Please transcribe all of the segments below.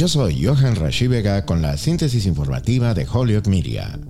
Yo soy Johan Rashi Vega con la síntesis informativa de Hollywood Media.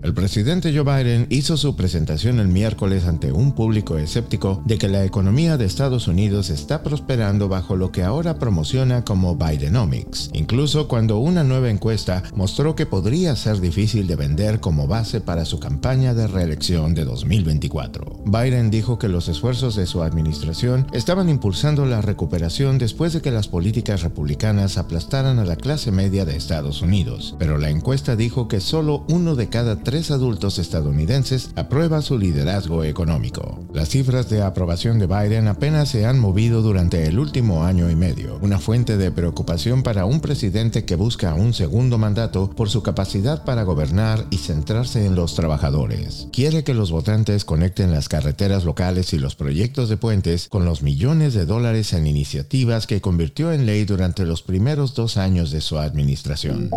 El presidente Joe Biden hizo su presentación el miércoles ante un público escéptico de que la economía de Estados Unidos está prosperando bajo lo que ahora promociona como Bidenomics, incluso cuando una nueva encuesta mostró que podría ser difícil de vender como base para su campaña de reelección de 2024. Biden dijo que los esfuerzos de su administración estaban impulsando la recuperación después de que las políticas republicanas aplastaran a la clase media de Estados Unidos, pero la encuesta dijo que solo uno de cada tres adultos estadounidenses aprueba su liderazgo económico. Las cifras de aprobación de Biden apenas se han movido durante el último año y medio, una fuente de preocupación para un presidente que busca un segundo mandato por su capacidad para gobernar y centrarse en los trabajadores. Quiere que los votantes conecten las carreteras locales y los proyectos de puentes con los millones de dólares en iniciativas que convirtió en ley durante los primeros dos años de su administración.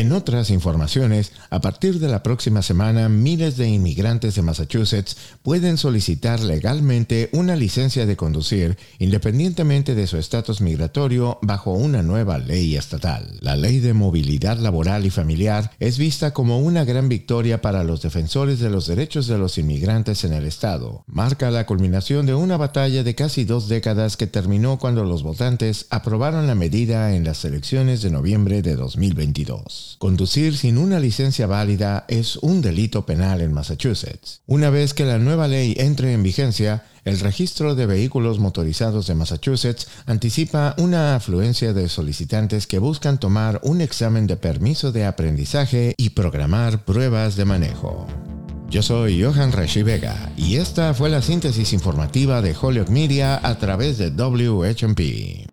En otras informaciones, a partir de la próxima semana, miles de inmigrantes de Massachusetts pueden solicitar legalmente una licencia de conducir independientemente de su estatus migratorio bajo una nueva ley estatal. La ley de movilidad laboral y familiar es vista como una gran victoria para los defensores de los derechos de los inmigrantes en el estado. Marca la culminación de una batalla de casi dos décadas que terminó cuando los votantes aprobaron la medida en las elecciones de noviembre de 2022. Conducir sin una licencia válida es un delito penal en Massachusetts. Una vez que la nueva ley entre en vigencia, el registro de vehículos motorizados de Massachusetts anticipa una afluencia de solicitantes que buscan tomar un examen de permiso de aprendizaje y programar pruebas de manejo. Yo soy Johan Rashi Vega y esta fue la síntesis informativa de Hollywood Media a través de WHMP.